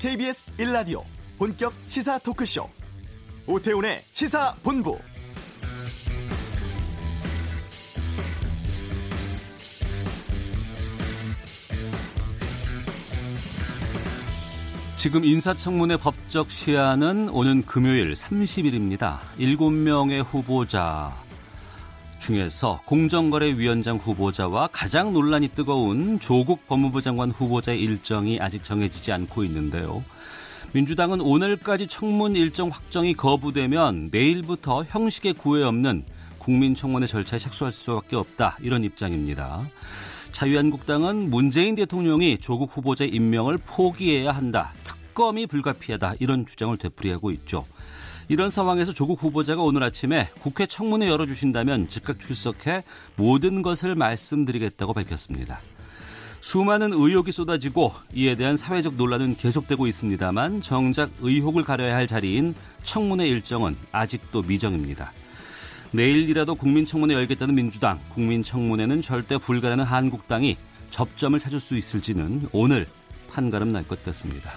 KBS 1라디오 본격 시사 토크쇼 오태훈의 시사본부 지금 인사청문회 법적 시한은 오는 금요일 30일입니다. 7명의 후보자 중에서 공정거래위원장 후보자와 가장 논란이 뜨거운 조국 법무부 장관 후보자의 일정이 아직 정해지지 않고 있는데요. 민주당은 오늘까지 청문 일정 확정이 거부되면 내일부터 형식의 구애 없는 국민청문회 절차에 착수할 수밖에 없다 이런 입장입니다. 자유한국당은 문재인 대통령이 조국 후보자의 임명을 포기해야 한다. 특검이 불가피하다. 이런 주장을 되풀이하고 있죠. 이런 상황에서 조국 후보자가 오늘 아침에 국회 청문회 열어주신다면 즉각 출석해 모든 것을 말씀드리겠다고 밝혔습니다. 수많은 의혹이 쏟아지고 이에 대한 사회적 논란은 계속되고 있습니다만 정작 의혹을 가려야 할 자리인 청문회 일정은 아직도 미정입니다. 내일이라도 국민청문회 열겠다는 민주당, 국민청문회는 절대 불가라는 한국당이 접점을 찾을 수 있을지는 오늘 판가름 날 것 같습니다.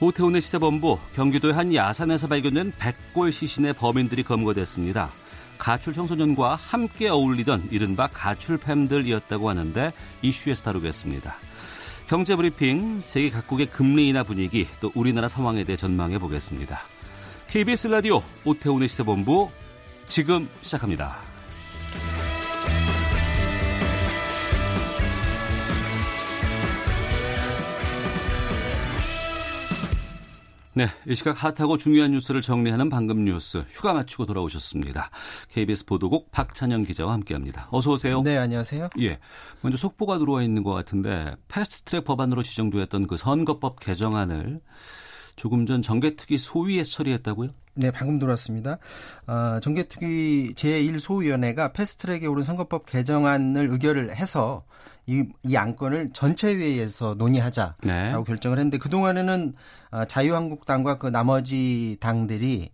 오태훈의 시사본부 경기도의 한 야산에서 발견된 백골 시신의 범인들이 검거됐습니다. 가출 청소년과 함께 어울리던 이른바 가출팸들이었다고 하는데 이슈에서 다루겠습니다. 경제브리핑 세계 각국의 금리 인하 분위기 또 우리나라 상황에 대해 전망해 보겠습니다. KBS 라디오 오태훈의 시사본부 지금 시작합니다. 네, 이 시각 핫하고 중요한 뉴스를 정리하는 방금 뉴스 휴가 마치고 돌아오셨습니다. KBS 보도국 박찬영 기자와 함께합니다. 어서 오세요. 네, 안녕하세요. 예, 먼저 속보가 들어와 있는 것 같은데 패스트트랙 법안으로 지정되었던 그 선거법 개정안을 조금 전 정개특위 소위에서 처리했다고요? 네, 방금 들어왔습니다. 어, 정개특위 제1소위원회가 패스트트랙에 오른 선거법 개정안을 의결을 해서 이, 이 안건을 전체 회의에서 논의하자라고 네. 결정을 했는데 그동안에는 어, 자유한국당과 그 나머지 당들이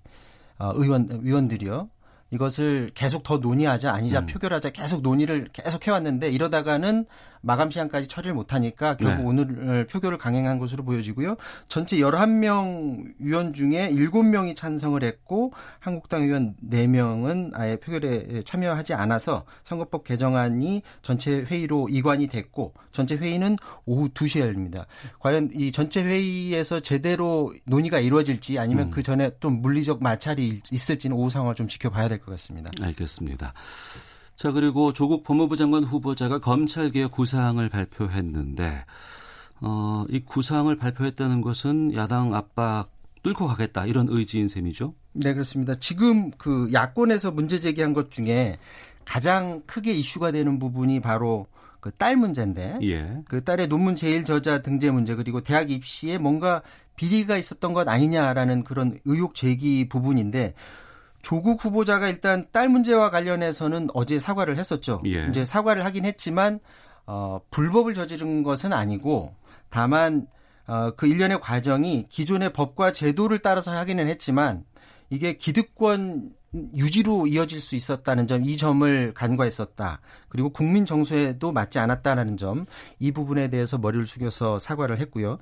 어, 의원 위원들이요. 이것을 계속 더 논의하자 아니자 음. 표결하자 계속 논의를 계속 해왔는데 이러다가는 마감 시한까지 처리를 못하니까 결국 네. 오늘 표결을 강행한 것으로 보여지고요. 전체 11명 위원 중에 7명이 찬성을 했고 한국당 의원 4명은 아예 표결에 참여하지 않아서 선거법 개정안이 전체 회의로 이관이 됐고 전체 회의는 오후 2시에 열립니다. 과연 이 전체 회의에서 제대로 논의가 이루어질지 아니면 음. 그 전에 좀 물리적 마찰이 있을지는 오후 상황을 좀 지켜봐야 될 것 같습니다. 알겠습니다. 자, 그리고 조국 법무부 장관 후보자가 검찰개혁 구상을 발표했는데, 어, 이 구상을 발표했다는 것은 야당 압박 뚫고 가겠다 이런 의지인 셈이죠? 네, 그렇습니다. 지금 그 야권에서 문제 제기한 것 중에 가장 크게 이슈가 되는 부분이 바로 그 딸 문제인데, 예. 그 딸의 논문 제일 저자 등재 문제 그리고 대학 입시에 뭔가 비리가 있었던 것 아니냐라는 그런 의혹 제기 부분인데 조국 후보자가 일단 딸 문제와 관련해서는 어제 사과를 했었죠. 예. 이제 사과를 하긴 했지만 어, 불법을 저지른 것은 아니고 다만 어, 그 일련의 과정이 기존의 법과 제도를 따라서 하기는 했지만 이게 기득권 유지로 이어질 수 있었다는 점, 이 점을 간과했었다. 그리고 국민 정서에도 맞지 않았다는 점, 이 부분에 대해서 머리를 숙여서 사과를 했고요.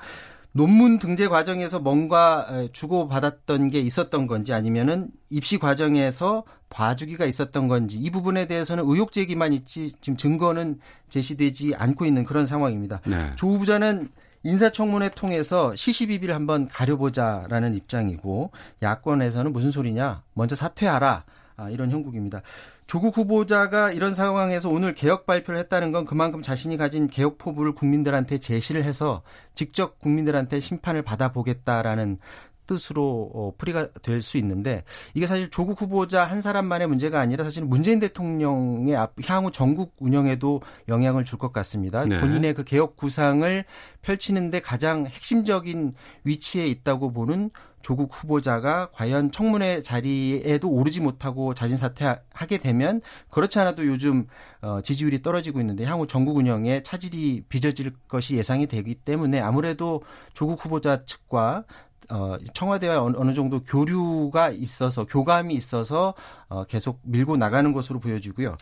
논문 등재 과정에서 뭔가 주고받았던 게 있었던 건지 아니면은 입시 과정에서 봐주기가 있었던 건지 이 부분에 대해서는 의혹 제기만 있지 지금 증거는 제시되지 않고 있는 그런 상황입니다. 네. 조 후보자는 인사청문회 통해서 시시비비를 한번 가려보자라는 입장이고 야권에서는 무슨 소리냐 먼저 사퇴하라 아, 이런 형국입니다. 조국 후보자가 이런 상황에서 오늘 개혁 발표를 했다는 건 그만큼 자신이 가진 개혁 포부를 국민들한테 제시를 해서 직접 국민들한테 심판을 받아보겠다라는 뜻으로 어, 풀이가 될 수 있는데 이게 사실 조국 후보자 한 사람만의 문제가 아니라 사실 문재인 대통령의 향후 전국 운영에도 영향을 줄 것 같습니다. 네. 본인의 그 개혁 구상을 펼치는데 가장 핵심적인 위치에 있다고 보는 조국 후보자가 과연 청문회 자리에도 오르지 못하고 자진 사퇴하게 되면 그렇지 않아도 요즘 어, 지지율이 떨어지고 있는데 향후 전국 운영에 차질이 빚어질 것이 예상이 되기 때문에 아무래도 조국 후보자 측과 어, 청와대와 어느 정도 교류가 있어서 교감이 있어서 어, 계속 밀고 나가는 것으로 보여지고요.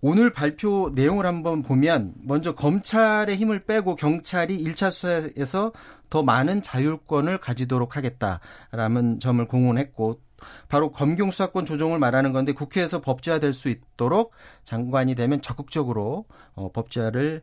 오늘 발표 내용을 한번 보면 먼저 검찰의 힘을 빼고 경찰이 1차 수사에서 더 많은 자율권을 가지도록 하겠다라는 점을 공언했고 바로 검경 수사권 조정을 말하는 건데 국회에서 법제화될 수 있도록 장관이 되면 적극적으로 어, 법제화를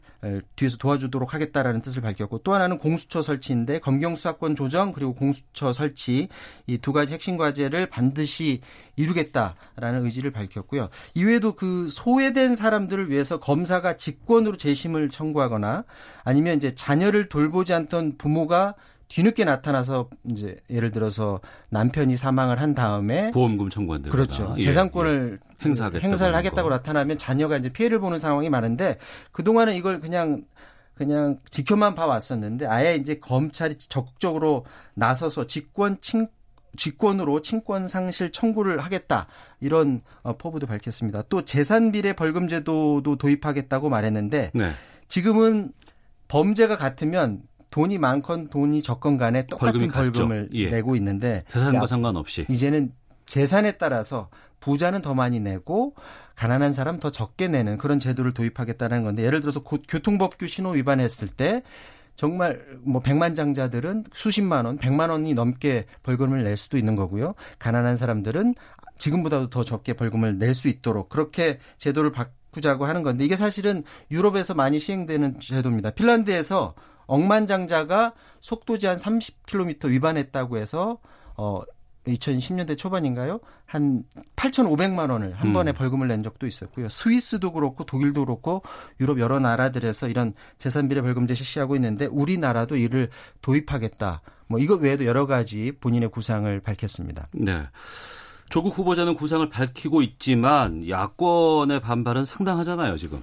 뒤에서 도와주도록 하겠다라는 뜻을 밝혔고 또 하나는 공수처 설치인데 검경 수사권 조정 그리고 공수처 설치 이 두 가지 핵심 과제를 반드시 이루겠다라는 의지를 밝혔고요. 이외에도 그 소외된 사람들을 위해서 검사가 직권으로 재심을 청구하거나 아니면 이제 자녀를 돌보지 않던 부모가 뒤늦게 나타나서 이제 예를 들어서 남편이 사망을 한 다음에 보험금 청구한다. 그렇죠. 예, 재산권을 예. 행사하겠다고 행사를 하겠다고 거. 나타나면 자녀가 이제 피해를 보는 상황이 많은데 그 동안은 이걸 그냥 그냥 지켜만 봐왔었는데 아예 이제 검찰이 적극적으로 나서서 직권 칭 직권으로 친권 상실 청구를 하겠다 이런 어, 포부도 밝혔습니다. 또 재산 비례 벌금 제도도 도입하겠다고 말했는데 네. 지금은 범죄가 같으면 돈이 많건 돈이 적건 간에 똑같은 벌금을 예. 내고 있는데 재산과 상관없이 이제는 재산에 따라서 부자는 더 많이 내고 가난한 사람 더 적게 내는 그런 제도를 도입하겠다는 건데 예를 들어서 교통법규 신호 위반했을 때 정말 뭐 백만 장자들은 수십만 원, 백만 원이 넘게 벌금을 낼 수도 있는 거고요. 가난한 사람들은 지금보다도 더 적게 벌금을 낼 수 있도록 그렇게 제도를 바꾸자고 하는 건데 이게 사실은 유럽에서 많이 시행되는 제도입니다. 핀란드에서 억만장자가 속도 제한 30km 위반했다고 해서 어 2010년대 초반인가요? 한 8,500만 원을 한 음. 번에 벌금을 낸 적도 있었고요. 스위스도 그렇고 독일도 그렇고 유럽 여러 나라들에서 이런 재산비례 벌금제 실시하고 있는데 우리나라도 이를 도입하겠다. 뭐 이것 외에도 여러 가지 본인의 구상을 밝혔습니다. 네. 조국 후보자는 구상을 밝히고 있지만 야권의 반발은 상당하잖아요, 지금.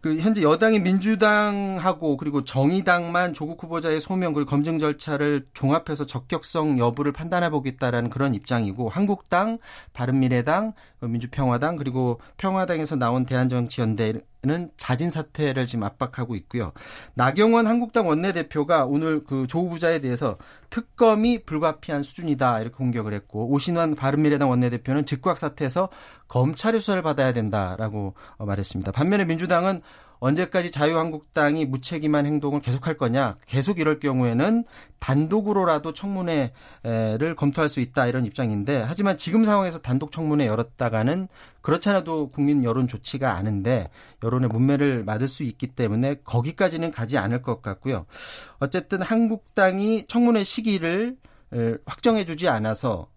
그 현재 여당이 민주당하고 그리고 정의당만 조국 후보자의 소명 그리고 검증 절차를 종합해서 적격성 여부를 판단해 보겠다라는 그런 입장이고 한국당, 바른미래당, 민주평화당 그리고 평화당에서 나온 대한정치연대 는 자진 사퇴를 지금 압박하고 있고요. 나경원 한국당 원내대표가 오늘 그 조 후보자에 대해서 특검이 불가피한 수준이다 이렇게 공격을 했고 오신환 바른미래당 원내대표는 즉각 사퇴해서 검찰의 수사를 받아야 된다라고 말했습니다. 반면에 민주당은 언제까지 자유한국당이 무책임한 행동을 계속할 거냐. 계속 이럴 경우에는 단독으로라도 청문회를 검토할 수 있다 이런 입장인데 하지만 지금 상황에서 단독 청문회 열었다가는 그렇잖아도 국민 여론 좋지가 않은데 여론의 문매를 맞을 수 있기 때문에 거기까지는 가지 않을 것 같고요. 어쨌든 한국당이 청문회 시기를 확정해 주지 않아서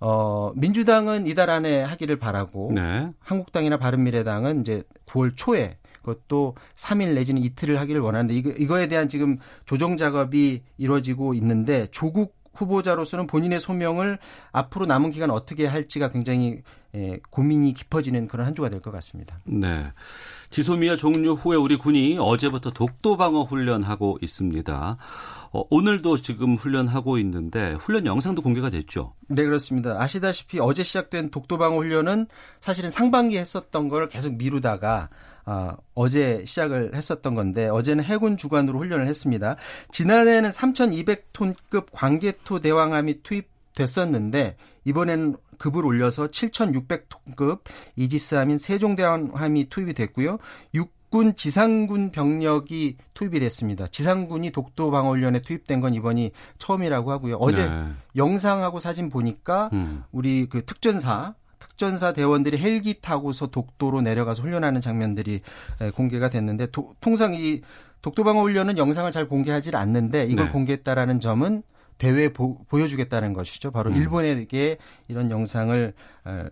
어, 민주당은 이달 안에 하기를 바라고 네. 한국당이나 바른미래당은 이제 9월 초에 그것도 3일 내지는 이틀을 하기를 원하는데 이거, 이거에 대한 지금 조정 작업이 이루어지고 있는데 조국 후보자로서는 본인의 소명을 앞으로 남은 기간 어떻게 할지가 굉장히 예, 고민이 깊어지는 그런 한 주가 될 것 같습니다. 네. 지소미아 종료 후에 우리 군이 어제부터 독도 방어 훈련하고 있습니다. 어, 오늘도 지금 훈련하고 있는데 훈련 영상도 공개가 됐죠. 네, 그렇습니다. 아시다시피 어제 시작된 독도 방어 훈련은 사실은 상반기 했었던 걸 계속 미루다가 아, 어제 시작을 했었던 건데 어제는 해군 주관으로 훈련을 했습니다. 지난해에는 3,200톤급 광개토 대왕함이 투입됐었는데 이번에는 급을 올려서 7,600톤급 이지스함인 세종대왕함이 투입이 됐고요. 육군 지상군 병력이 투입이 됐습니다. 지상군이 독도 방어 훈련에 투입된 건 이번이 처음이라고 하고요. 어제 네. 영상하고 사진 보니까 음. 우리 그 특전사 특전사 대원들이 헬기 타고서 독도로 내려가서 훈련하는 장면들이 공개가 됐는데 도, 통상 이 독도방어 훈련은 영상을 잘 공개하지 않는데 이걸 네. 공개했다라는 점은 대회에 보, 여주겠다는 것이죠. 바로 음. 일본에게 이런 영상을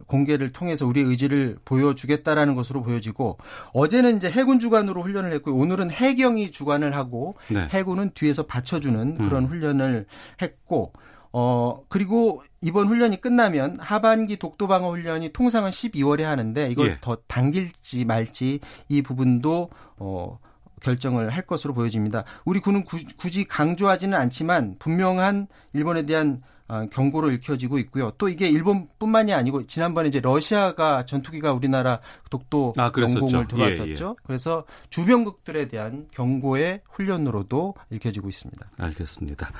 공개를 통해서 우리의 의지를 보여주겠다라는 것으로 보여지고 어제는 이제 해군 주관으로 훈련을 했고 오늘은 해경이 주관을 하고 네. 해군은 뒤에서 받쳐주는 그런 음. 훈련을 했고 어, 그리고 이번 훈련이 끝나면 하반기 독도방어 훈련이 통상은 12월에 하는데 이걸 예. 더 당길지 말지 이 부분도 어, 결정을 할 것으로 보여집니다. 우리 군은 구, 굳이 강조하지는 않지만 분명한 일본에 대한 아, 경고로 읽혀지고 있고요. 또 이게 일본뿐만이 아니고 지난번에 이제 러시아가 전투기가 우리나라 독도 아, 영공을 들어왔었죠. 예, 예. 그래서 주변국들에 대한 경고의 훈련으로도 읽혀지고 있습니다. 알겠습니다.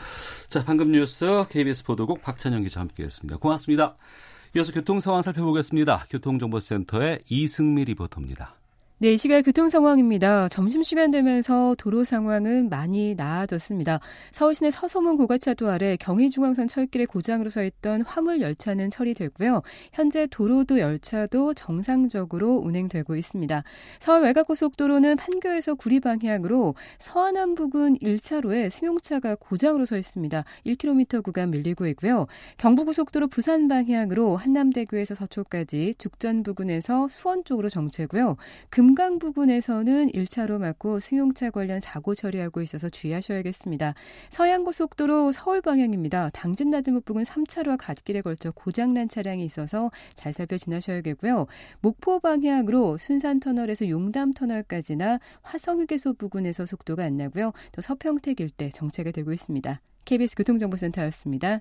자, 방금 뉴스 KBS 보도국 박찬영 기자 함께했습니다. 고맙습니다. 이어서 교통 상황 살펴보겠습니다. 교통정보센터의 이승미 리포터입니다. 네, 이 시각 교통 상황입니다. 점심시간 되면서 도로 상황은 많이 나아졌습니다. 서울시내 서소문 고가차도 아래 경의중앙선 철길에 고장으로 서 있던 화물 열차는 처리되고요. 현재 도로도 열차도 정상적으로 운행되고 있습니다. 서울 외곽고속도로는 판교에서 구리 방향으로 서안암 부근 1차로에 승용차가 고장으로 서 있습니다. 1km 구간 밀리고 있고요. 경부고속도로 부산 방향으로 한남대교에서 서초까지 죽전 부근에서 수원 쪽으로 정체고요. 금강 부근에서는 1차로 막고 승용차 관련 사고 처리하고 있어서 주의하셔야겠습니다. 서양고속도로 서울 방향입니다. 당진나들목 부근 3차로와 갓길에 걸쳐 고장난 차량이 있어서 잘 살펴 지나셔야겠고요. 목포 방향으로 순산터널에서 용담터널까지나 화성휴게소 부근에서 속도가 안 나고요. 또 서평택 일대 정체가 되고 있습니다. KBS 교통정보센터였습니다.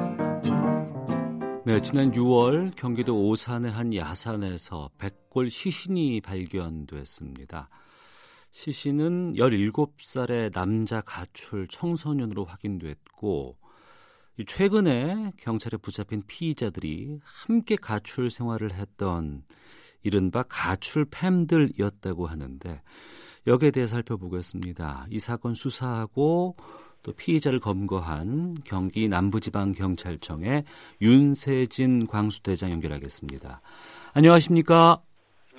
네, 지난 6월 경기도 오산의 한 야산에서 백골 시신이 발견됐습니다. 시신은 17살의 남자 가출 청소년으로 확인됐고 최근에 경찰에 붙잡힌 피의자들이 함께 가출 생활을 했던 이른바 가출 팸들이었다고 하는데 여기에 대해 살펴보겠습니다. 이 사건 수사하고 또 피의자를 검거한 경기 남부지방경찰청의 윤세진 광수대장 연결하겠습니다. 안녕하십니까?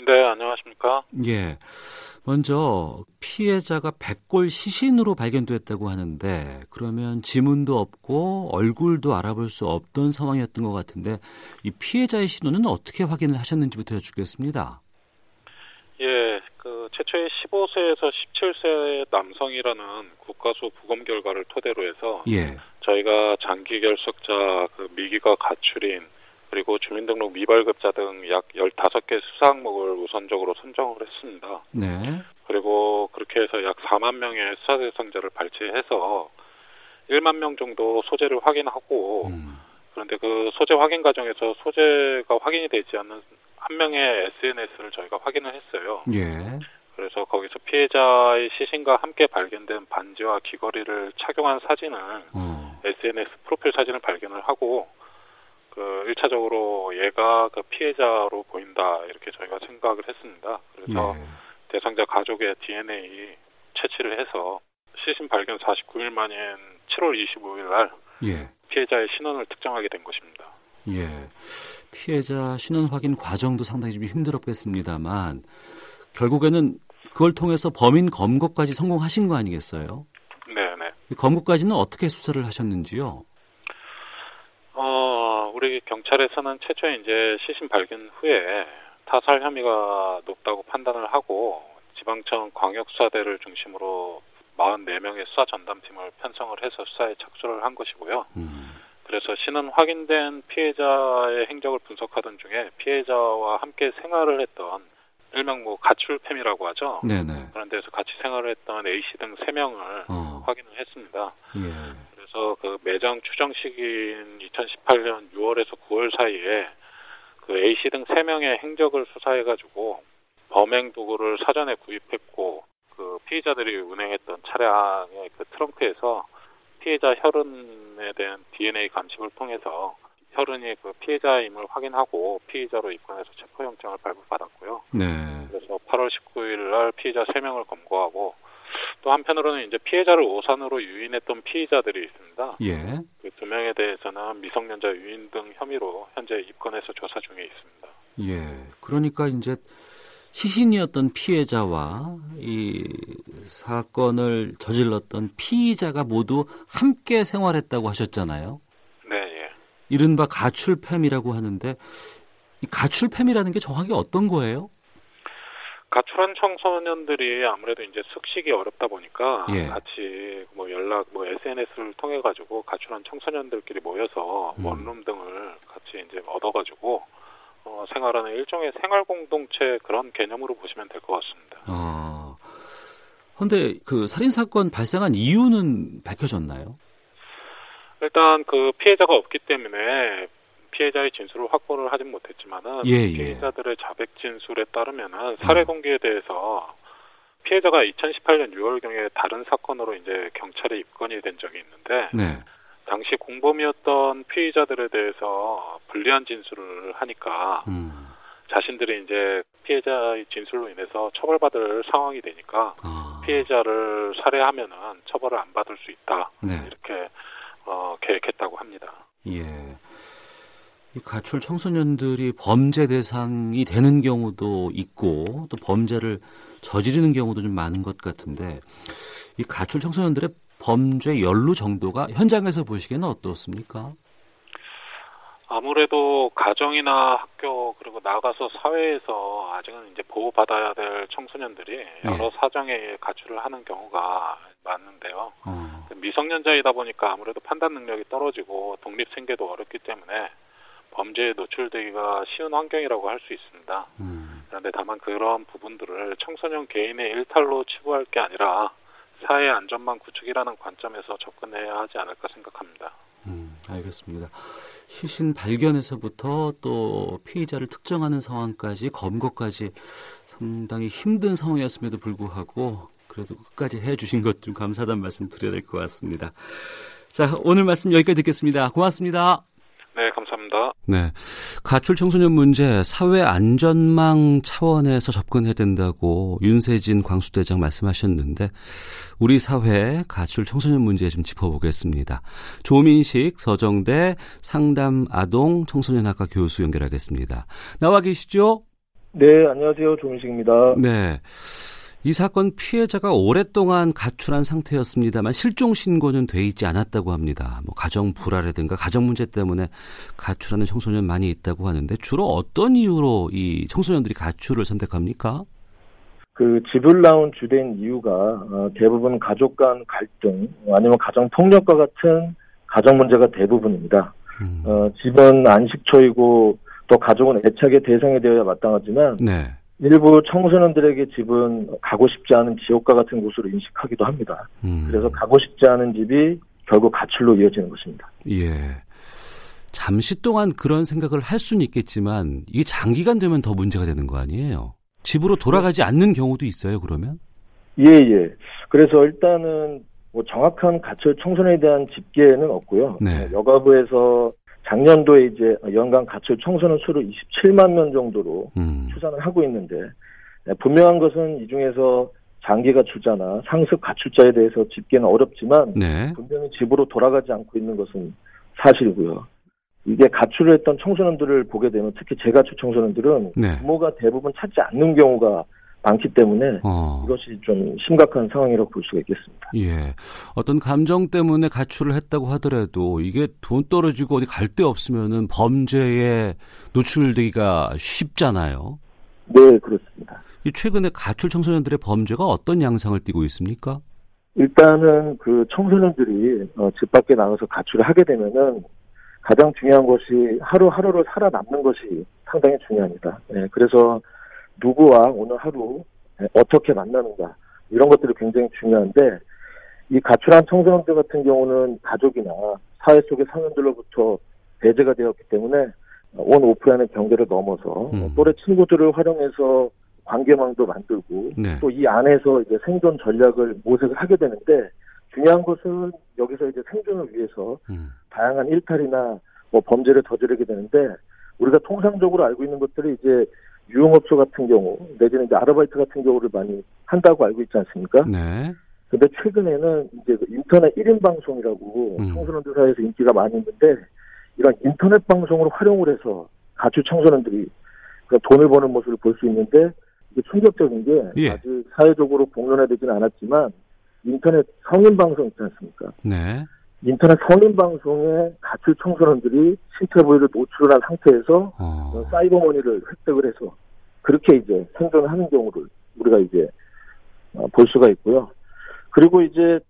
네, 안녕하십니까? 예. 먼저 피해자가 백골 시신으로 발견됐다고 하는데 그러면 지문도 없고 얼굴도 알아볼 수 없던 상황이었던 것 같은데 이 피해자의 신원은 어떻게 확인을 하셨는지부터 여쭙겠습니다. 예, 그 최초의 15세에서 17세 남성이라는 국가수 부검 결과를 토대로 해서 예. 저희가 장기 결석자, 그 미기가 가출인 그리고 주민등록 미발급자 등 약 15개 수사 항목을 우선적으로 선정을 했습니다. 네. 그리고 그렇게 해서 약 4만 명의 수사 대상자를 발췌해서 1만 명 정도 소재를 확인하고 음. 그런데 그 소재 확인 과정에서 소재가 확인이 되지 않는 한 명의 SNS를 저희가 확인을 했어요. 예. 그래서 거기서 피해자의 시신과 함께 발견된 반지와 귀걸이를 착용한 사진을 어. SNS 프로필 사진을 발견을 하고 그 1차적으로 얘가 그 피해자로 보인다 이렇게 저희가 생각을 했습니다. 그래서 예. 대상자 가족의 DNA 채취를 해서 시신 발견 49일 만인 7월 25일 날 예. 피해자의 신원을 특정하게 된 것입니다. 예. 피해자 신원 확인 과정도 상당히 좀 힘들었겠습니다만 결국에는 그걸 통해서 범인 검거까지 성공하신 거 아니겠어요? 네, 네. 검거까지는 어떻게 수사를 하셨는지요? 어, 우리 경찰에서는 최초에 이제 시신 발견 후에 타살 혐의가 높다고 판단을 하고 지방청 광역수사대를 중심으로 44명의 수사 전담팀을 편성을 해서 수사에 착수를 한 것이고요. 음. 그래서 신은 확인된 피해자의 행적을 분석하던 중에 피해자와 함께 생활을 했던 일명 뭐 가출팸이라고 하죠. 네네. 그런 데서 같이 생활을 했던 A 씨등 3명을 어. 확인을 했습니다. 예. 그래서 그 매장 추정 시기인 2018년 6월에서 9월 사이에 그 A 씨등 3명의 행적을 수사해가지고 범행 도구를 사전에 구입했고 그 피해자들이 운행했던 차량의 그 트렁크에서 피해자 혈흔에 대한 DNA 감식을 통해서 혈흔이 그 피해자임을 확인하고 피의자로 입건해서 체포영장을 발부받았고요. 네. 그래서 8월 19일 날 피해자 3명을 검거하고 또 한편으로는 이제 피해자를 오산으로 유인했던 피의자들이 있습니다. 예. 그두 명에 대해서는 미성년자 유인 등 혐의로 현재 입건해서 조사 중에 있습니다. 예. 그러니까 이제 시신이었던 피해자와 이 사건을 저질렀던 피의자가 모두 함께 생활했다고 하셨잖아요. 이른바 가출팸이라고 하는데 이 가출팸이라는 게 정확히 어떤 거예요? 가출한 청소년들이 아무래도 이제 숙식이 어렵다 보니까 예. 같이 뭐 연락 뭐 SNS를 통해 가지고 가출한 청소년들끼리 모여서 음. 원룸 등을 같이 이제 얻어 가지고 어, 생활하는 일종의 생활 공동체 그런 개념으로 보시면 될 것 같습니다. 아. 근데 그 살인 사건 발생한 이유는 밝혀졌나요? 일단 그 피해자가 없기 때문에 피해자의 진술을 확보를 하진 못했지만은 예, 예. 피해자들의 자백 진술에 따르면은 살해 동기에 대해서 피해자가 2018년 6월경에 다른 사건으로 이제 경찰에 입건이 된 적이 있는데 네. 당시 공범이었던 피의자들에 대해서 불리한 진술을 하니까 음. 자신들이 이제 피해자의 진술로 인해서 처벌받을 상황이 되니까 아. 피해자를 살해하면은 처벌을 안 받을 수 있다 네. 이렇게 어, 계획했다고 합니다. 예. 이 가출 청소년들이 범죄 대상이 되는 경우도 있고 또 범죄를 저지르는 경우도 좀 많은 것 같은데 이 가출 청소년들의 범죄 연루 정도가 현장에서 보시기에는 어떻습니까? 아무래도 가정이나 학교 그리고 나가서 사회에서 아직은 이제 보호받아야 될 청소년들이 여러 사정에 의해 가출을 하는 경우가 많은데요. 어. 미성년자이다 보니까 아무래도 판단 능력이 떨어지고 독립 생계도 어렵기 때문에 범죄에 노출되기가 쉬운 환경이라고 할 수 있습니다. 음. 그런데 다만 그런 부분들을 청소년 개인의 일탈로 치부할 게 아니라 사회 안전망 구축이라는 관점에서 접근해야 하지 않을까 생각합니다. 음, 알겠습니다. 시신 발견에서부터 또 피의자를 특정하는 상황까지 검거까지 상당히 힘든 상황이었음에도 불구하고 그래도 끝까지 해주신 것 좀 감사하다는 말씀 드려야 될 것 같습니다. 자, 오늘 말씀 여기까지 듣겠습니다. 고맙습니다. 네, 감사합니다. 네. 가출 청소년 문제 사회 안전망 차원에서 접근해야 된다고 윤세진 광수대장 말씀하셨는데 우리 사회 가출 청소년 문제 좀 짚어보겠습니다. 조민식 서정대 상담 아동 청소년학과 교수 연결하겠습니다. 나와 계시죠? 네, 안녕하세요. 조민식입니다. 네. 이 사건 피해자가 오랫동안 가출한 상태였습니다만 실종 신고는 돼 있지 않았다고 합니다. 뭐 가정 불화라든가 가정 문제 때문에 가출하는 청소년 많이 있다고 하는데 주로 어떤 이유로 이 청소년들이 가출을 선택합니까? 그 집을 나온 주된 이유가 어, 대부분 가족 간 갈등 아니면 가정 폭력과 같은 가정 문제가 대부분입니다. 음. 어, 집은 안식처이고 또 가족은 애착의 대상이 되어야 마땅하지만 네. 일부 청소년들에게 집은 가고 싶지 않은 지옥과 같은 곳으로 인식하기도 합니다. 음. 그래서 가고 싶지 않은 집이 결국 가출로 이어지는 것입니다. 예. 잠시 동안 그런 생각을 할 수는 있겠지만 이게 장기간 되면 더 문제가 되는 거 아니에요? 집으로 돌아가지 않는 경우도 있어요, 그러면? 예, 예. 그래서 일단은 뭐 정확한 가출 청소년에 대한 집계는 없고요. 네. 어, 여가부에서 작년도에 이제 연간 가출 청소년 수를 27만 명 정도로 음. 추산을 하고 있는데 네, 분명한 것은 이 중에서 장기 가출자나 상습 가출자에 대해서 집계는 어렵지만 네. 분명히 집으로 돌아가지 않고 있는 것은 사실이고요. 이게 가출을 했던 청소년들을 보게 되면 특히 재가출 청소년들은 네. 부모가 대부분 찾지 않는 경우가 많기 때문에 어. 이것이 좀 심각한 상황이라고 볼 수가 있겠습니다. 예. 어떤 감정 때문에 가출을 했다고 하더라도 이게 돈 떨어지고 어디 갈 데 없으면은 범죄에 노출되기가 쉽잖아요. 네, 그렇습니다. 이 최근에 가출 청소년들의 범죄가 어떤 양상을 띠고 있습니까? 일단은 그 청소년들이 어, 집 밖에 나가서 가출을 하게 되면은 가장 중요한 것이 하루하루를 살아남는 것이 상당히 중요합니다. 네, 그래서 누구와 오늘 하루 네, 어떻게 만나는가 이런 것들이 굉장히 중요한데 이 가출한 청소년들 같은 경우는 가족이나 사회 속의 상인들로부터 배제가 되었기 때문에 온 오프라인의 경계를 넘어서 음. 또래 친구들을 활용해서 관계망도 만들고 네. 또이 안에서 이제 생존 전략을 모색을 하게 되는데 중요한 것은 여기서 이제 생존을 위해서 음. 다양한 일탈이나 뭐 범죄를 저지르게 되는데 우리가 통상적으로 알고 있는 것들이 이제 유흥업소 같은 경우 내지는 이제 아르바이트 같은 경우를 많이 한다고 알고 있지 않습니까? 네. 근데 최근에는 이제 그 인터넷 1인 방송이라고 음. 청소년들 사이에서 인기가 많이 있는데 이런 인터넷 방송을 활용을 해서 가출 청소년들이 그 돈을 버는 모습을 볼 수 있는데 충격적인 게 예. 아직 사회적으로 공론화되지는 않았지만 인터넷 성인 방송 있지 않습니까? 네. 인터넷 성인 방송에 가출 청소년들이 신체 부위를 노출한 상태에서 어. 사이버 머니를 획득을 해서 그렇게 이제 생존을 하는 경우를 우리가 이제 어, 볼 수가 있고요. 그리고 이제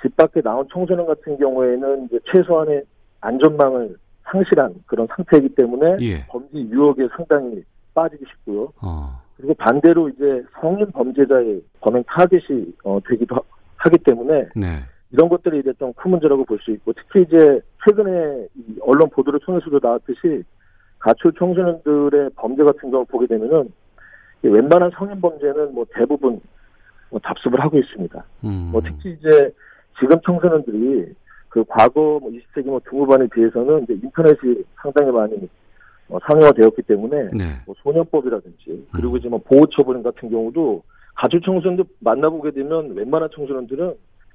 집 밖에 나온 청소년 같은 경우에는 이제 최소한의 안전망을 상실한 그런 상태이기 때문에 예. 범죄 유혹에 상당히 빠지기 쉽고요. 어. 그리고 반대로 이제 성인 범죄자의 범행 타겟이 어, 되기도 하, 기 때문에 네. 이런 것들이 이제 좀 큰 문제라고 볼 수 있고 특히 이제 최근에 언론 보도를 통해서도 나왔듯이 가출 청소년들의 범죄 같은 경우 보게 되면은 웬만한 성인 범죄는 뭐 대부분 뭐 답습을 하고 있습니다. 음. 뭐 특히 이제 지금 청소년들이 그 과거 뭐 20세기 뭐 중후반에 비해서는 이제 인터넷이 상당히 많이 어, 상용화되었기 때문에 네. 뭐 소년법이라든지 그리고 음. 이제 뭐 보호처분 같은 경우도 가출 청소년들 만나보게 되면 웬만한 청소년들은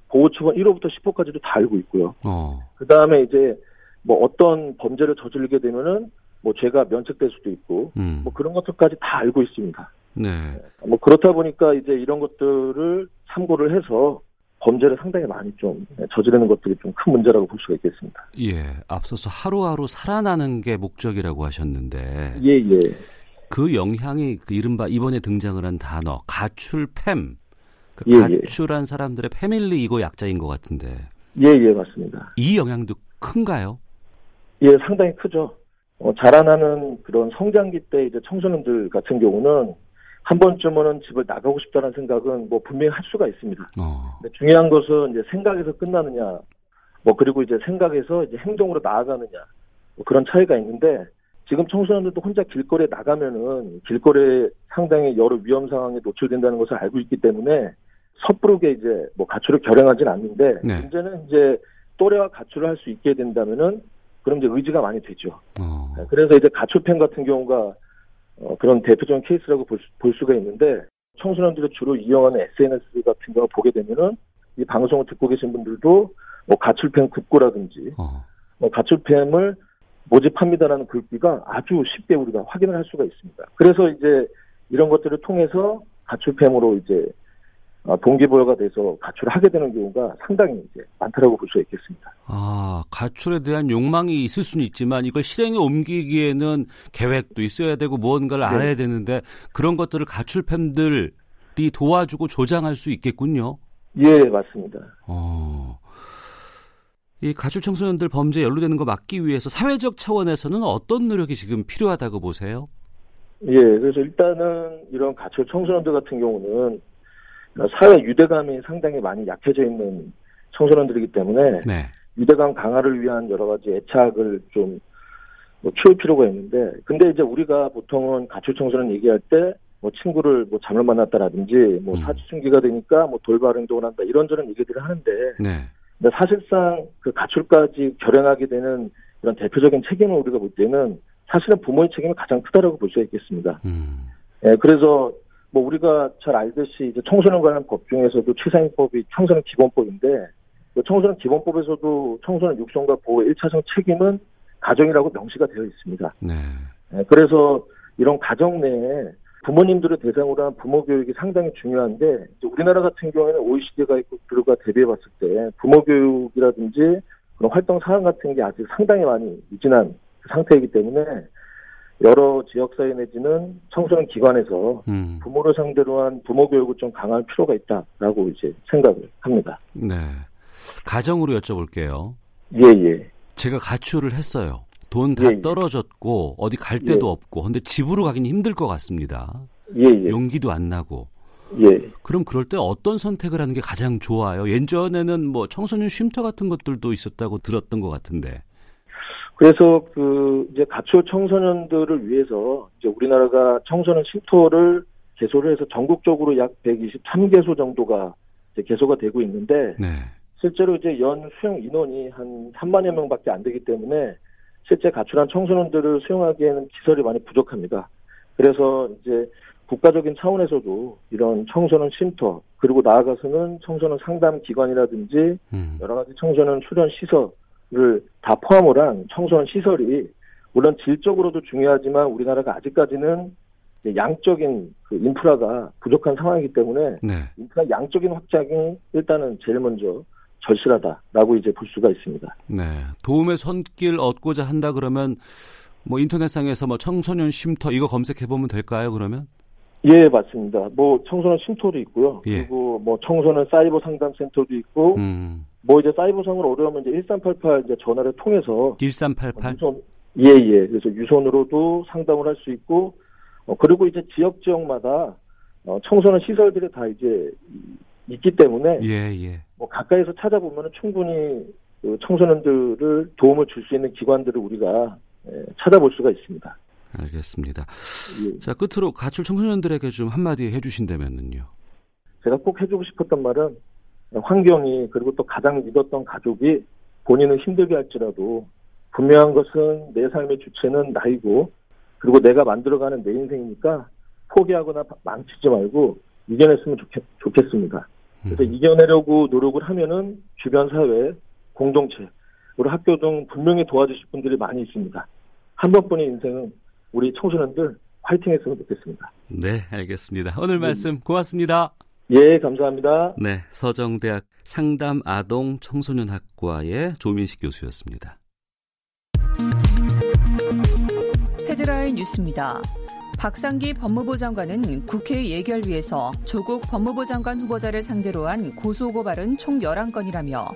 보호처분 1호부터 10호까지도 다 알고 있고요. 어. 그 다음에 이제 뭐 어떤 범죄를 저지르게 되면은 뭐 죄가 면책될 수도 있고 음. 뭐 그런 것들까지 다 알고 있습니다. 네. 뭐 그렇다 보니까 이제 이런 것들을 참고를 해서 범죄를 상당히 많이 좀 저지르는 것들이 좀 큰 문제라고 볼 수가 있겠습니다. 예. 앞서서 하루하루 살아나는 게 목적이라고 하셨는데. 예, 예. 그 영향이 그 이른바 이번에 등장을 한 단어 가출팸. 그 예, 예. 가출한 예. 사람들의 패밀리 이거 약자인 것 같은데. 예, 예, 맞습니다. 이 영향도 큰가요? 예, 상당히 크죠. 어, 자라나는 그런 성장기 때 이제 청소년들 같은 경우는 한 번쯤은 집을 나가고 싶다는 생각은 뭐 분명히 할 수가 있습니다. 어. 중요한 것은 이제 생각에서 끝나느냐, 뭐 그리고 이제 생각에서 이제 행동으로 나아가느냐, 뭐 그런 차이가 있는데 지금 청소년들도 혼자 길거리에 나가면은 길거리에 상당히 여러 위험 상황에 노출된다는 것을 알고 있기 때문에 섣부르게 이제 뭐 가출을 결행하진 않는데 네. 문제는 이제 또래와 가출을 할 수 있게 된다면은 그럼 이제 의지가 많이 되죠. 어. 그래서 이제 가출팸 같은 경우가 어, 그런 대표적인 케이스라고 볼, 수, 볼 수가 있는데 청소년들이 주로 이용하는 SNS 같은 거 보게 되면은 이 방송을 듣고 계신 분들도 뭐 가출팸 급고라든지 어. 뭐 가출팸을 모집합니다라는 글귀가 아주 쉽게 우리가 확인을 할 수가 있습니다. 그래서 이제 이런 것들을 통해서 가출팸으로 이제 어, 동기부여가 돼서 가출을 하게 되는 경우가 상당히 이제 많다라고 볼 수 있겠습니다. 아, 가출에 대한 욕망이 있을 수는 있지만 이걸 실행에 옮기기에는 계획도 있어야 되고 무언가를 네. 알아야 되는데 그런 것들을 가출팸들이 도와주고 조장할 수 있겠군요. 예, 맞습니다. 어. 이 가출 청소년들 범죄에 연루되는 거 막기 위해서 사회적 차원에서는 어떤 노력이 지금 필요하다고 보세요? 예, 그래서 일단은 이런 가출 청소년들 같은 경우는 사회 유대감이 상당히 많이 약해져 있는 청소년들이기 때문에 네. 유대감 강화를 위한 여러 가지 애착을 좀 뭐, 키울 필요가 있는데 근데 이제 우리가 보통은 가출 청소년 얘기할 때 뭐 친구를 뭐 잘못 만났다라든지 뭐 음. 사춘기가 되니까 뭐 돌발 행동을 한다 이런저런 얘기들을 하는데 네. 근데 사실상 그 가출까지 결행하게 되는 그런 대표적인 책임을 우리가 볼 때는 사실은 부모의 책임이 가장 크다라고 볼 수 있겠습니다. 음. 예, 그래서 뭐 우리가 잘 알듯이 이제 청소년 관련 법 중에서도 최상위법이 청소년 기본법인데 그 청소년 기본법에서도 청소년 육성과 보호 1차적 책임은 가정이라고 명시가 되어 있습니다. 네. 네. 그래서 이런 가정 내에 부모님들을 대상으로 한 부모 교육이 상당히 중요한데 우리나라 같은 경우에는 OECD 가국들과 대비해 봤을 때 부모 교육이라든지 그런 활동 사항 같은 게 아직 상당히 많이 미진한 상태이기 때문에 여러 지역사회 내지는 청소년 기관에서 음. 부모를 상대로 한 부모 교육을 좀 강할 필요가 있다라고 이제 생각을 합니다. 네. 가정으로 여쭤볼게요. 예, 예. 제가 가출을 했어요. 돈 다 예, 예, 떨어졌고 어디 갈 데도 예. 없고 근데 집으로 가기는 힘들 것 같습니다. 예, 예. 용기도 안 나고. 예. 그럼 그럴 때 어떤 선택을 하는 게 가장 좋아요? 예전에는 뭐 청소년 쉼터 같은 것들도 있었다고 들었던 것 같은데. 그래서 그 이제 가출 청소년들을 위해서 이제 우리나라가 청소년 쉼터를 개소를 해서 전국적으로 약 123개소 정도가 이제 개소가 되고 있는데 네. 실제로 이제 연 수용 인원이 한 3만여 명밖에 안 되기 때문에 실제 가출한 청소년들을 수용하기에는 시설이 많이 부족합니다. 그래서 이제 국가적인 차원에서도 이런 청소년 쉼터 그리고 나아가서는 청소년 상담 기관이라든지 음. 여러 가지 청소년 수련 시설 를 다 포함을 한 청소년 시설이 물론 질적으로도 중요하지만 우리나라가 아직까지는 양적인 그 인프라가 부족한 상황이기 때문에 네. 인프라 양적인 확장이 일단은 제일 먼저 절실하다라고 이제 볼 수가 있습니다. 네. 도움의 손길 얻고자 한다 그러면 뭐 인터넷상에서 뭐 청소년 쉼터 이거 검색해 보면 될까요? 그러면? 예, 맞습니다. 뭐 청소년 쉼터도 있고요. 예. 그리고 뭐 청소년 사이버 상담 센터도 있고 음. 뭐 이제 사이버 상으로 어려우면 이제 1388 이제 전화를 통해서 1388 유선 예, 예. 그래서 유선으로도 상담을 할 수 있고 어, 그리고 이제 지역 지역마다 어, 청소년 시설들이 다 이제 있기 때문에 예, 예. 뭐 가까이서 찾아보면 충분히 그 청소년들을 도움을 줄 수 있는 기관들을 우리가 예, 찾아볼 수가 있습니다. 알겠습니다. 예. 자 끝으로 가출 청소년들에게 좀 한마디 해주신다면요. 제가 꼭 해주고 싶었던 말은 환경이 그리고 또 가장 믿었던 가족이 본인은 힘들게 할지라도 분명한 것은 내 삶의 주체는 나이고 그리고 내가 만들어가는 내 인생이니까 포기하거나 망치지 말고 이겨냈으면 좋겠, 좋겠습니다. 그래서 음. 이겨내려고 노력을 하면은 주변 사회, 공동체, 우리 학교 등 분명히 도와주실 분들이 많이 있습니다. 한 번뿐인 인생은 우리 청소년들 화이팅 했으면 좋겠습니다. 네, 알겠습니다. 오늘 말씀 고맙습니다. 예, 감사합니다. 네, 서정대학 상담 아동 청소년 학과의 조민식 교수였습니다. 헤드라인 뉴스입니다. 박상기 법무부 장관은 국회 예결위에서 조국 법무부 장관 후보자를 상대로 한 고소고발은 총 11건이라며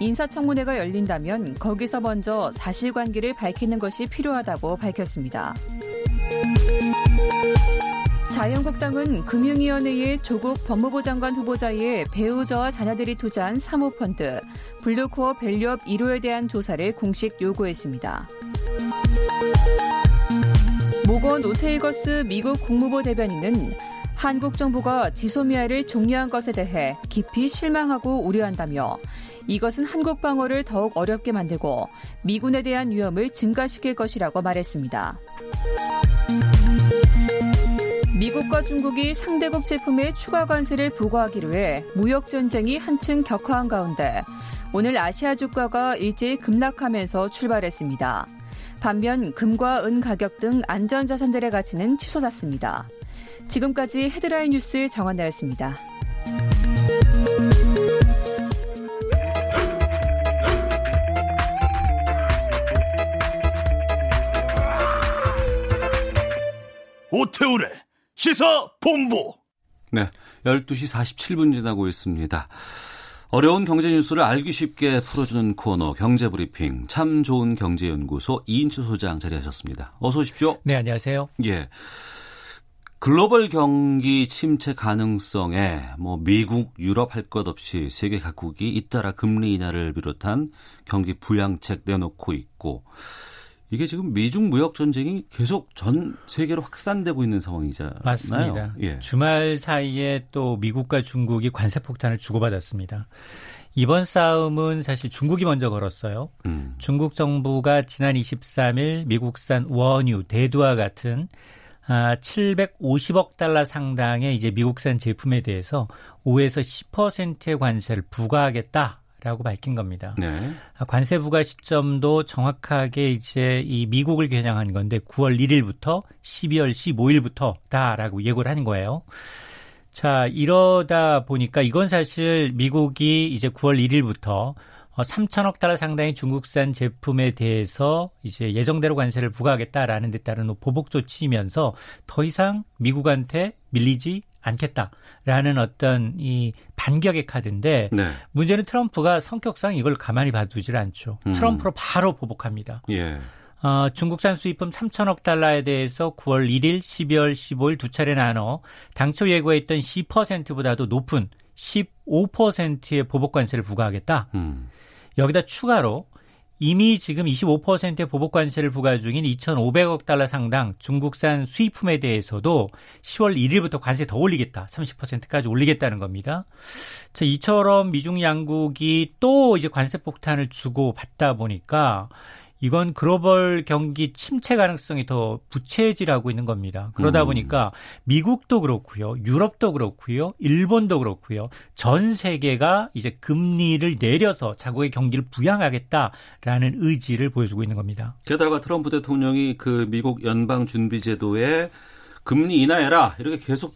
인사청문회가 열린다면 거기서 먼저 사실관계를 밝히는 것이 필요하다고 밝혔습니다. 자유한국당은 금융위원회의 조국 법무부 장관 후보자의 배우자와 자녀들이 투자한 사모펀드 블루코어 밸류업 1호에 대한 조사를 공식 요구했습니다. 모건 오테이거스 미국 국무부 대변인은 한국 정부가 지소미아를 종료한 것에 대해 깊이 실망하고 우려한다며 이것은 한국 방어를 더욱 어렵게 만들고 미군에 대한 위험을 증가시킬 것이라고 말했습니다. 미국과 중국이 상대국 제품에 추가 관세를 부과하기로 해 무역 전쟁이 한층 격화한 가운데 오늘 아시아 주가가 일제히 급락하면서 출발했습니다. 반면 금과 은 가격 등 안전자산들의 가치는 치솟았습니다. 지금까지 헤드라인 뉴스 정한나였습니다. 오태우래 시사 본부. 네, 12시 47분 지나고 있습니다. 어려운 경제 뉴스를 알기 쉽게 풀어주는 코너 경제브리핑 참 좋은 경제연구소 이인철 소장 자리하셨습니다. 어서 오십시오. 네, 안녕하세요. 예. 글로벌 경기 침체 가능성에 뭐 미국, 유럽 할 것 없이 세계 각국이 잇따라 금리 인하를 비롯한 경기 부양책 내놓고 있고 이게 지금 미중 무역 전쟁이 계속 전 세계로 확산되고 있는 상황이잖아요. 맞습니다. 예. 주말 사이에 또 미국과 중국이 관세 폭탄을 주고받았습니다. 이번 싸움은 사실 중국이 먼저 걸었어요. 음. 중국 정부가 지난 23일 미국산 원유, 대두와 같은 아, 750억 달러 상당의 이제 미국산 제품에 대해서 5에서 10%의 관세를 부과하겠다. 라고 밝힌 겁니다. 네. 아, 관세 부과 시점도 정확하게 이제 이 미국을 겨냥한 건데 9월 1일부터 12월 15일부터다라고 예고를 한 거예요. 자, 이러다 보니까 이건 사실 미국이 이제 9월 1일부터 3천억 어, 달러 상당의 중국산 제품에 대해서 이제 예정대로 관세를 부과하겠다라는 데 따른 보복 조치이면서 더 이상 미국한테 밀리지 않겠다라는 어떤 이 반격의 카드인데 네. 문제는 트럼프가 성격상 이걸 가만히 봐두질 않죠. 음. 트럼프로 바로 보복합니다. 예. 어, 중국산 수입품 3천억 달러에 대해서 9월 1일, 12월 15일 두 차례 나눠 당초 예고했던 10%보다도 높은 15%의 보복 관세를 부과하겠다. 음. 여기다 추가로 이미 지금 25%의 보복 관세를 부과 중인 2,500억 달러 상당 중국산 수입품에 대해서도 10월 1일부터 관세 더 올리겠다. 30%까지 올리겠다는 겁니다. 자, 이처럼 미중 양국이 또 이제 관세 폭탄을 주고 받다 보니까 이건 글로벌 경기 침체 가능성이 더 부채질하고 있는 겁니다. 그러다 음. 보니까 미국도 그렇고요. 유럽도 그렇고요. 일본도 그렇고요. 전 세계가 이제 금리를 내려서 자국의 경기를 부양하겠다라는 의지를 보여주고 있는 겁니다. 게다가 트럼프 대통령이 그 미국 연방 준비 제도에 금리 인하해라 이렇게 계속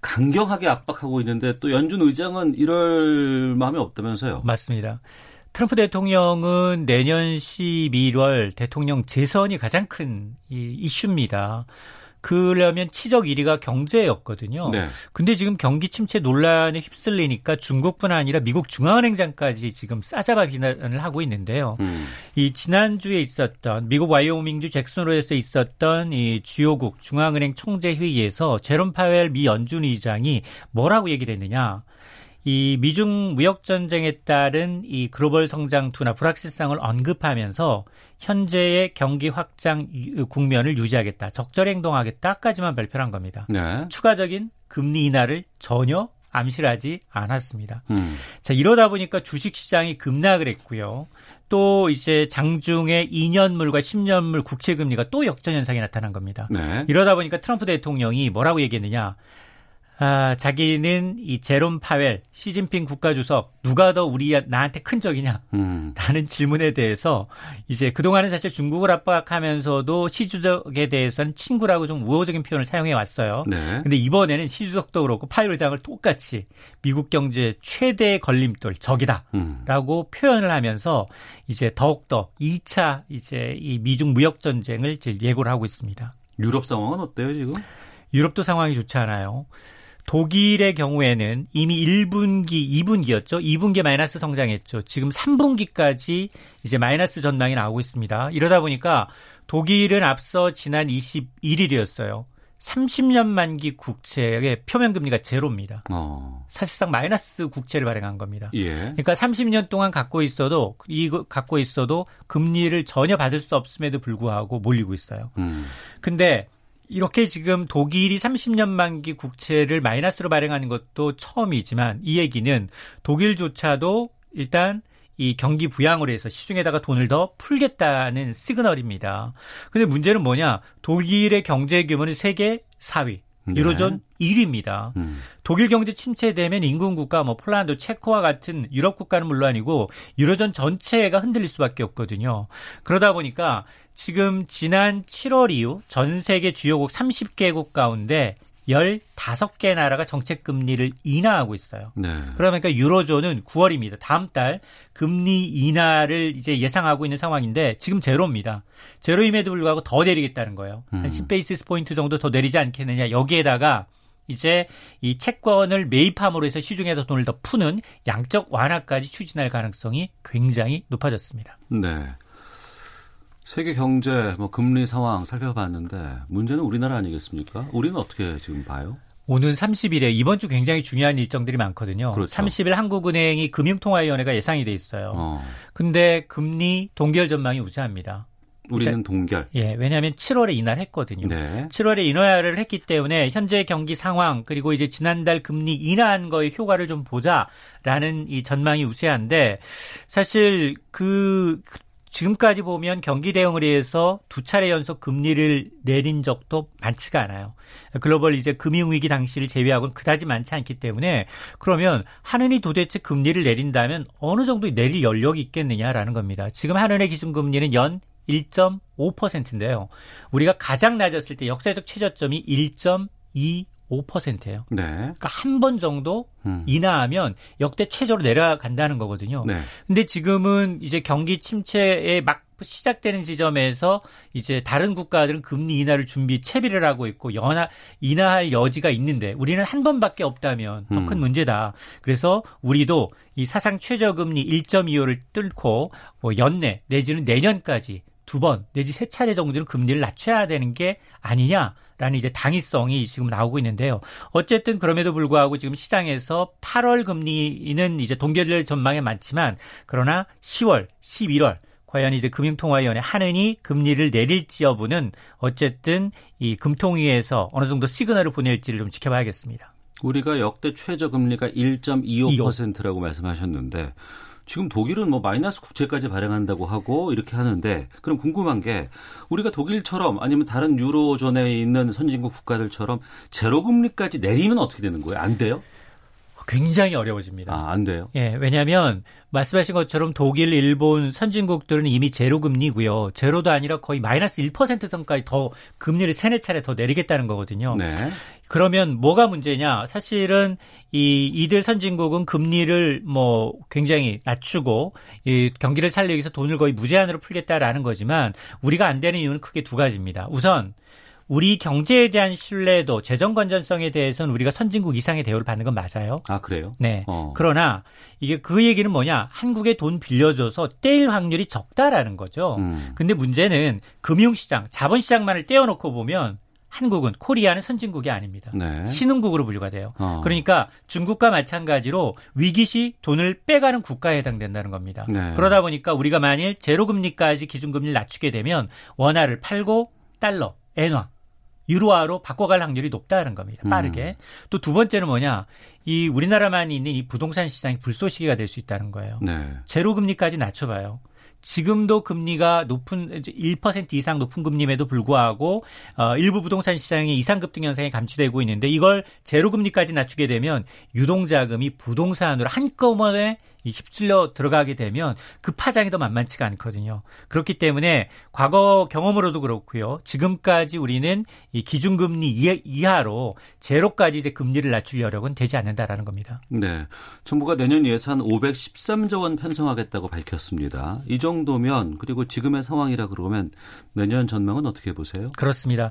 강경하게 압박하고 있는데 또 연준 의장은 이럴 마음이 없다면서요. 맞습니다. 트럼프 대통령은 내년 11월 대통령 재선이 가장 큰 이슈입니다. 그러면 치적 1위가 경제였거든요. 네. 근데 지금 경기 침체 논란에 휩쓸리니까 중국뿐 아니라 미국 중앙은행장까지 지금 싸잡아 비난을 하고 있는데요. 음. 이 지난주에 있었던 미국 와이오밍주 잭슨홀에서 있었던 이 주요국 중앙은행 총재 회의에서 제롬 파웰 미 연준 의장이 뭐라고 얘기를 했느냐? 이 미중 무역 전쟁에 따른 이 글로벌 성장 둔화 불확실성을 언급하면서 현재의 경기 확장 국면을 유지하겠다, 적절히 행동하겠다까지만 발표한 를 겁니다. 네. 추가적인 금리 인하를 전혀 암시하지 않았습니다. 음. 자 이러다 보니까 주식 시장이 급락을 했고요. 또 이제 장중에 2년물과 10년물 국채 금리가 또 역전 현상이 나타난 겁니다. 네. 이러다 보니까 트럼프 대통령이 뭐라고 얘기했느냐? 아, 자기는 이 제롬 파웰, 시진핑 국가주석 누가 더 우리 나한테 큰 적이냐? 음. 라는 질문에 대해서 이제 그동안은 사실 중국을 압박하면서도 시주석에 대해서는 친구라고 좀 우호적인 표현을 사용해 왔어요. 네. 근데 이번에는 시주석도 그렇고 파웰 의장을 똑같이 미국 경제 최대 걸림돌 적이다. 음. 라고 표현을 하면서 이제 더욱더 2차 이제 이 미중 무역 전쟁을 이제 예고를 하고 있습니다. 유럽 상황은 어때요, 지금? 유럽도 상황이 좋지 않아요. 독일의 경우에는 이미 1분기, 2분기였죠. 2분기 마이너스 성장했죠. 지금 3분기까지 이제 마이너스 전망이 나오고 있습니다. 이러다 보니까 독일은 앞서 지난 21일이었어요. 30년 만기 국채의 표면 금리가 제로입니다. 어. 사실상 마이너스 국채를 발행한 겁니다. 예. 그러니까 30년 동안 갖고 있어도 이거 갖고 있어도 금리를 전혀 받을 수 없음에도 불구하고 몰리고 있어요. 음. 근데 이렇게 지금 독일이 30년 만기 국채를 마이너스로 발행하는 것도 처음이지만 이 얘기는 독일조차도 일단 이 경기 부양으로 해서 시중에다가 돈을 더 풀겠다는 시그널입니다. 근데 문제는 뭐냐? 독일의 경제 규모는 세계 4위. 유로존 네. 1위입니다. 음. 독일 경제 침체되면 인근 국가 뭐 폴란드, 체코와 같은 유럽 국가는 물론이고 유로존 전체가 흔들릴 수밖에 없거든요. 그러다 보니까 지금 지난 7월 이후 전 세계 주요국 30개국 가운데 15개 나라가 정책 금리를 인하하고 있어요. 네. 그러니까 유로존은 9월입니다. 다음 달 금리 인하를 이제 예상하고 있는 상황인데 지금 제로입니다. 제로임에도 불구하고 더 내리겠다는 거예요. 음. 한 10베이시스 포인트 정도 더 내리지 않겠느냐. 여기에다가 이제 이 채권을 매입함으로 해서 시중에서 돈을 더 푸는 양적 완화까지 추진할 가능성이 굉장히 높아졌습니다. 네. 세계 경제 뭐 금리 상황 살펴봤는데 문제는 우리나라 아니겠습니까? 우리는 어떻게 지금 봐요? 오는 30일에 이번 주 굉장히 중요한 일정들이 많거든요. 그렇죠. 30일 한국은행이 금융통화위원회가 예상이 돼 있어요. 어. 근데 금리 동결 전망이 우세합니다. 우리는 동결. 예, 왜냐하면 7월에 인하를 했거든요. 네. 7월에 인하를 했기 때문에 현재 경기 상황 그리고 이제 지난달 금리 인하한 거의 효과를 좀 보자라는 이 전망이 우세한데 사실 그 지금까지 보면 경기 대응을 위해서 두 차례 연속 금리를 내린 적도 많지가 않아요. 글로벌 이제 금융위기 당시를 제외하고는 그다지 많지 않기 때문에 그러면 한은이 도대체 금리를 내린다면 어느 정도 내릴 연력이 있겠느냐라는 겁니다. 지금 한은의 기준금리는 연 1.5%인데요. 우리가 가장 낮았을 때 역사적 최저점이 1.2 5%예요. 네. 그러니까 한 번 정도 음. 인하하면 역대 최저로 내려간다는 거거든요. 네. 근데 지금은 이제 경기 침체에 막 시작되는 지점에서 이제 다른 국가들은 금리 인하를 준비 채비를 하고 있고 연하 인하할 여지가 있는데 우리는 한 번밖에 없다면 더큰 음. 문제다. 그래서 우리도 이 사상 최저 금리 1.25를 뚫고 뭐 연내 내지는 내년까지 두 번 내지 세 차례 정도는 금리를 낮춰야 되는 게 아니냐. 라는 이제 당위성이 지금 나오고 있는데요. 어쨌든 그럼에도 불구하고 지금 시장에서 8월 금리는 이제 동결될 전망이 많지만 그러나 10월, 11월 과연 이제 금융통화위원회 하느니 금리를 내릴지 여부는 어쨌든 이 금통위에서 어느 정도 시그널을 보낼지를 좀 지켜봐야겠습니다. 우리가 역대 최저 금리가 1.25%라고 말씀하셨는데 지금 독일은 뭐 마이너스 국채까지 발행한다고 하고 이렇게 하는데 그럼 궁금한 게 우리가 독일처럼 아니면 다른 유로존에 있는 선진국 국가들처럼 제로 금리까지 내리면 어떻게 되는 거예요? 안 돼요? 굉장히 어려워집니다. 아, 안 돼요? 예, 왜냐하면 말씀하신 것처럼 독일, 일본 선진국들은 이미 제로 금리고요. 제로도 아니라 거의 마이너스 1% 선까지 더 금리를 세네 차례 더 내리겠다는 거거든요. 네. 그러면 뭐가 문제냐? 사실은 이 이들 선진국은 금리를 뭐 굉장히 낮추고 이 경기를 살리기 위해서 돈을 거의 무제한으로 풀겠다라는 거지만 우리가 안 되는 이유는 크게 두 가지입니다. 우선 우리 경제에 대한 신뢰도, 재정 건전성에 대해서는 우리가 선진국 이상의 대우를 받는 건 맞아요. 아, 그래요? 네. 어. 그러나 이게 그 얘기는 뭐냐? 한국에 돈 빌려줘서 떼일 확률이 적다라는 거죠. 음. 근데 문제는 금융시장, 자본시장만을 떼어놓고 보면 한국은 코리아는 선진국이 아닙니다. 네. 신흥국으로 분류가 돼요. 어. 그러니까 중국과 마찬가지로 위기시 돈을 빼가는 국가에 해당된다는 겁니다. 네. 그러다 보니까 우리가 만일 제로금리까지 기준금리를 낮추게 되면 원화를 팔고 달러, 엔화 유로화로 바꿔갈 확률이 높다는 겁니다. 빠르게. 음. 또두 번째는 뭐냐? 이 우리나라만 있는 이 부동산 시장이 불쏘시개가 될 수 있다는 거예요. 네. 제로 금리까지 낮춰봐요. 지금도 금리가 높은 1% 이상 높은 금리임에도 불구하고 어, 일부 부동산 시장의 이상 급등 현상이 감지되고 있는데 이걸 제로 금리까지 낮추게 되면 유동 자금이 부동산으로 한꺼번에 휩쓸려 들어가게 되면 그 파장이 더 만만치가 않거든요. 그렇기 때문에 과거 경험으로도 그렇고요. 지금까지 우리는 이 기준금리 이하로 제로까지 이제 금리를 낮출 여력은 되지 않는다라는 겁니다. 네. 정부가 내년 예산 513조 원 편성하겠다고 밝혔습니다. 이 정도면 그리고 지금의 상황이라 그러면 내년 전망은 어떻게 보세요? 그렇습니다.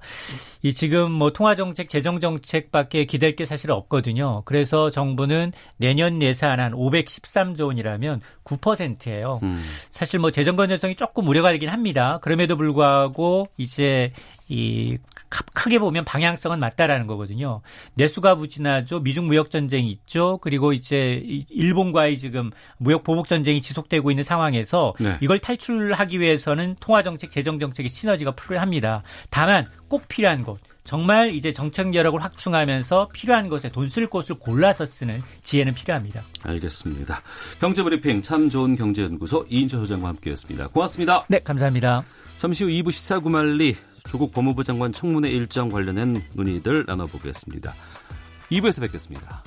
이 지금 뭐 통화 정책, 재정 정책밖에 기댈 게 사실 없거든요. 그래서 정부는 내년 예산 한 513조 4조 원이라면 9%예요. 음. 사실 뭐 재정 건전성이 조금 우려가 되긴 합니다. 그럼에도 불구하고 이제 이 크게 보면 방향성은 맞다라는 거거든요. 내수가 부진하죠. 미중 무역 전쟁이 있죠. 그리고 이제 일본과의 지금 무역 보복 전쟁이 지속되고 있는 상황에서 네. 이걸 탈출하기 위해서는 통화 정책, 재정 정책의 시너지가 필요합니다. 다만 꼭 필요한 것 정말 이제 정책 여력을 확충하면서 필요한 것에 돈 쓸 곳을 골라서 쓰는 지혜는 필요합니다. 알겠습니다. 경제브리핑 참 좋은 경제연구소 이인철 소장과 함께했습니다. 고맙습니다. 네, 감사합니다. 잠시 후 2부 시사 구말리 조국 법무부 장관 청문회 일정 관련된 논의들 나눠보겠습니다. 2부에서 뵙겠습니다.